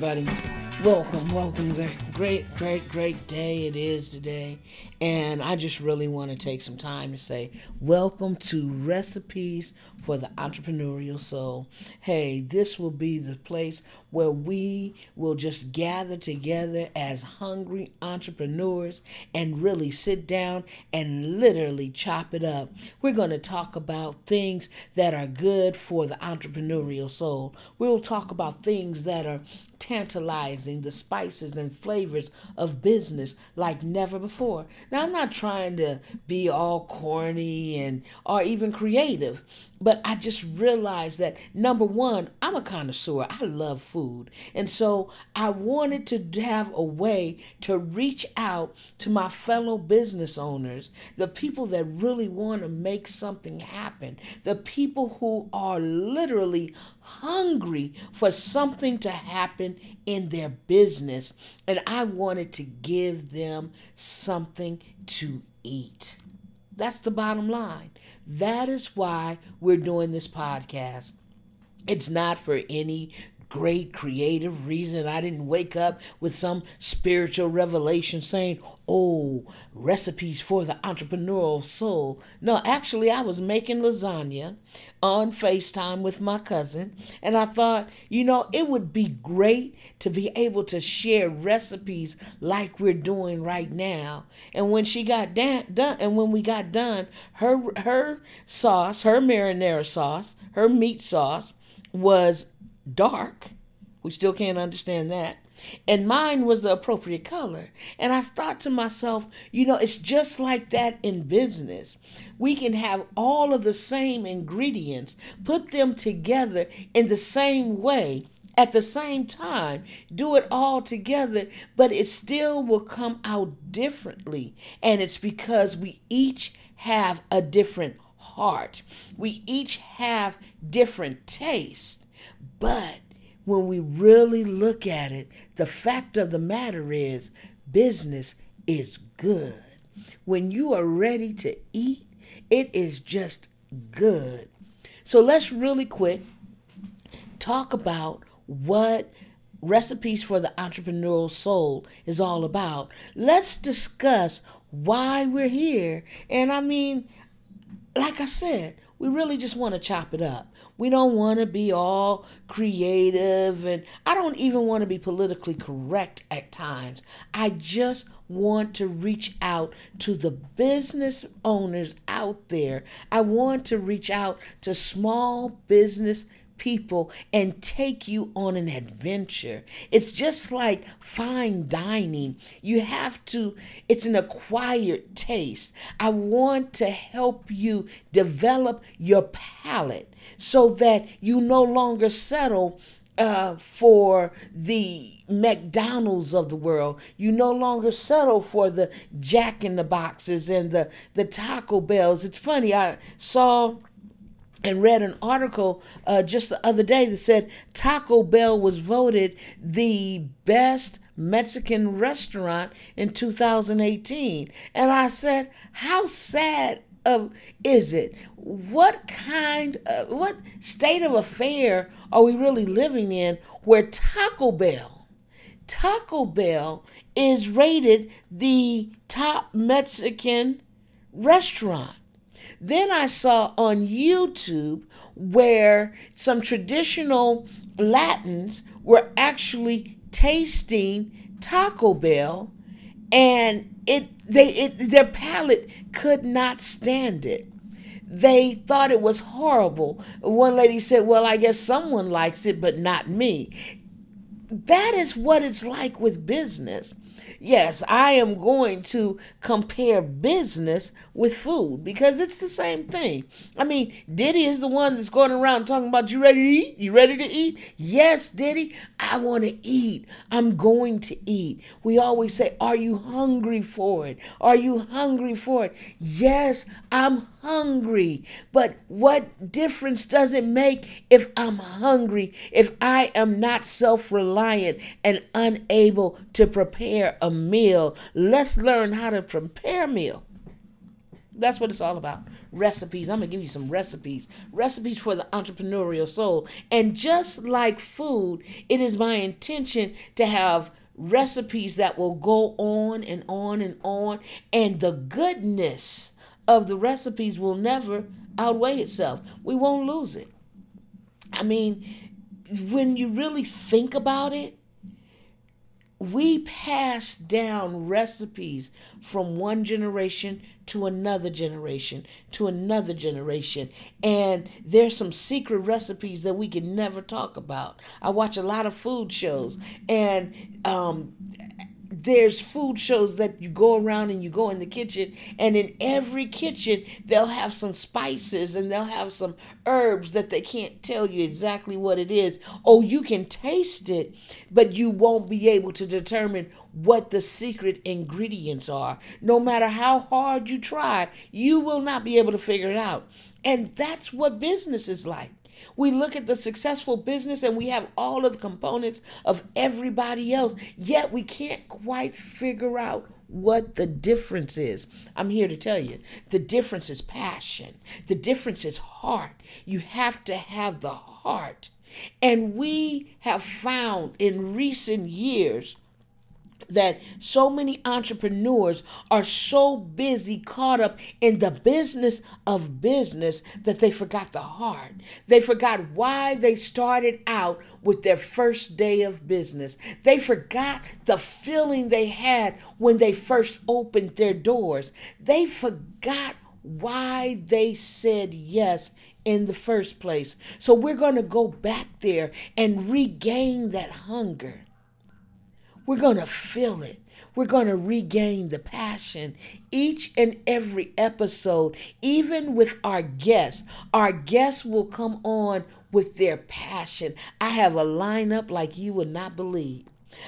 Everybody. Welcome, welcome. Great, great, great day it is today. And I just really want to take some time to say, welcome to Recipes for the Entrepreneurial Soul. Hey, this will be the place where we will just gather together as hungry entrepreneurs and really sit down and literally chop it up. We're going to talk about things that are good for the entrepreneurial soul. We'll talk about things that are tantalizing, the spices and flavors of business like never before. Now, I'm not trying to be all corny and or even creative, but I just realized that number one, I'm a connoisseur. I love food. And so I wanted to have a way to reach out to my fellow business owners, the people that really want to make something happen, the people who are literally hungry for something to happen in their business. And I wanted to give them something to eat. That's the bottom line. That is why we're doing this podcast. It's not for any great creative reason. I didn't wake up with some spiritual revelation saying, oh, recipes for the entrepreneurial soul. No, actually, I was making lasagna on FaceTime with my cousin, and I thought, you know, it would be great to be able to share recipes like we're doing right now. And when she got done, and when we got done, her her sauce, her marinara sauce, her meat sauce was dark. We still can't understand that. And mine was the appropriate color. And I thought to myself, you know, it's just like that in business. We can have all of the same ingredients, put them together in the same way at the same time, do it all together, but it still will come out differently. And it's because we each have a different heart, we each have different tastes. But when we really look at it, the fact of the matter is business is good. When you are ready to eat, it is just good. So let's really quick talk about what recipes for the entrepreneurial soul is all about. Let's discuss why we're here. And I mean, like I said, we really just want to chop it up. We don't want to be all creative, and I don't even want to be politically correct at times. I just want to reach out to the business owners out there. I want to reach out to small business people and take you on an adventure. It's just like fine dining. You have to, it's an acquired taste. I want to help you develop your palate so that you no longer settle uh, for the McDonald's of the world. You no longer settle for the Jack in the Boxes and the, the Taco Bells. It's funny, I saw and read an article uh, just the other day that said Taco Bell was voted the best Mexican restaurant in 2018. And I said, how sad of is it? What kind of what state of affair are we really living in where Taco Bell Taco Bell is rated the top Mexican restaurant? Then I saw on YouTube where some traditional Latins were actually tasting Taco Bell and it they it, their palate could not stand it. They thought it was horrible. One lady said, "Well, I guess someone likes it, but not me." That is what it's like with business yes, I am going to compare business with food because it's the same thing. I mean, Diddy is the one that's going around talking about you ready to eat? You ready to eat? Yes, Diddy, I want to eat. I'm going to eat. We always say, Are you hungry for it? Are you hungry for it? Yes, I'm hungry. But what difference does it make if I'm hungry, if I am not self reliant and unable to prepare a meal? Let's learn how to prepare a meal. That's what it's all about. recipes. I'm going to give you some recipes. Recipes for the entrepreneurial soul. And just like food, it is my intention to have recipes that will go on and on and on. And the goodness of the recipes will never outweigh itself. We won't lose it. I mean, when you really think about it, we pass down recipes from one generation to another generation to another generation and there's some secret recipes that we can never talk about i watch a lot of food shows and um, there's food shows that you go around and you go in the kitchen and in every kitchen they'll have some spices and they'll have some herbs that they can't tell you exactly what it is. Oh you can taste it but you won't be able to determine what the secret ingredients are. No matter how hard you try you will not be able to figure it out. And that's what business is like we look at the successful business and we have all of the components of everybody else, yet we can't quite figure out what the difference is. I'm here to tell you the difference is passion, the difference is heart. You have to have the heart. And we have found in recent years that so many entrepreneurs are so busy caught up in the business of business that they forgot the heart. They forgot why they started out with their first day of business. They forgot the feeling they had when they first opened their doors. They forgot why they said yes in the first place. So we're going to go back there and regain that hunger. We're going to feel it. We're going to regain the passion each and every episode, even with our guests. Our guests will come on with their passion. I have a lineup like you would not believe.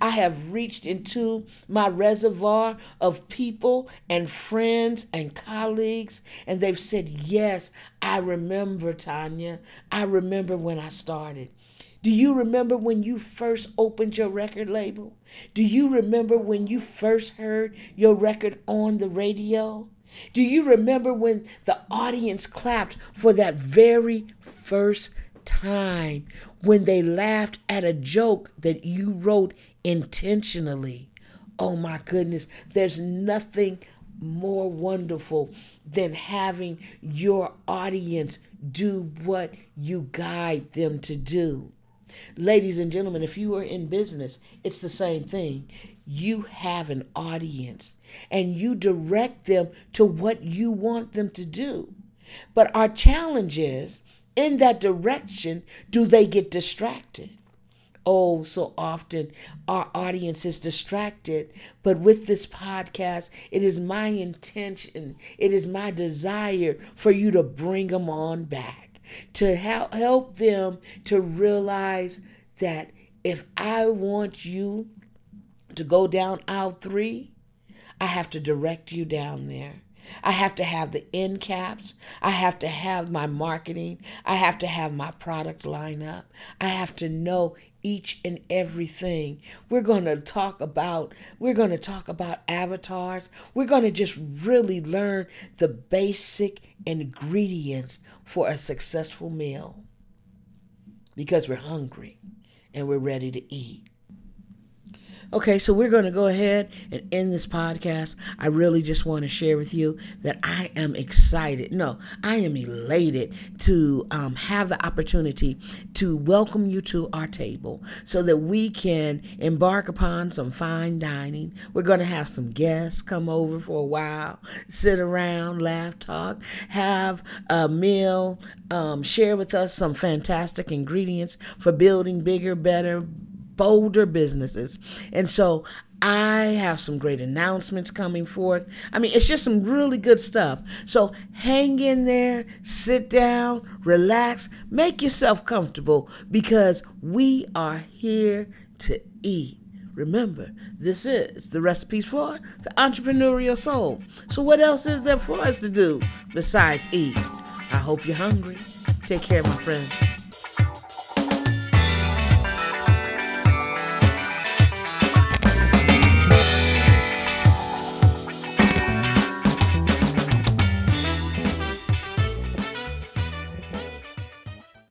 I have reached into my reservoir of people and friends and colleagues, and they've said, Yes, I remember, Tanya. I remember when I started. Do you remember when you first opened your record label? Do you remember when you first heard your record on the radio? Do you remember when the audience clapped for that very first time when they laughed at a joke that you wrote intentionally? Oh my goodness, there's nothing more wonderful than having your audience do what you guide them to do. Ladies and gentlemen, if you are in business, it's the same thing. You have an audience and you direct them to what you want them to do. But our challenge is in that direction, do they get distracted? Oh, so often our audience is distracted. But with this podcast, it is my intention, it is my desire for you to bring them on back to help help them to realize that if I want you to go down aisle three, I have to direct you down there. I have to have the end caps. I have to have my marketing. I have to have my product lineup. I have to know each and everything. We're going to talk about we're going to talk about avatars. We're going to just really learn the basic ingredients for a successful meal because we're hungry and we're ready to eat. Okay, so we're going to go ahead and end this podcast. I really just want to share with you that I am excited. No, I am elated to um, have the opportunity to welcome you to our table so that we can embark upon some fine dining. We're going to have some guests come over for a while, sit around, laugh, talk, have a meal, um, share with us some fantastic ingredients for building bigger, better, bolder businesses. And so I have some great announcements coming forth. I mean, it's just some really good stuff. So hang in there, sit down, relax, make yourself comfortable because we are here to eat. Remember, this is the recipes for the entrepreneurial soul. So, what else is there for us to do besides eat? I hope you're hungry. Take care, my friends.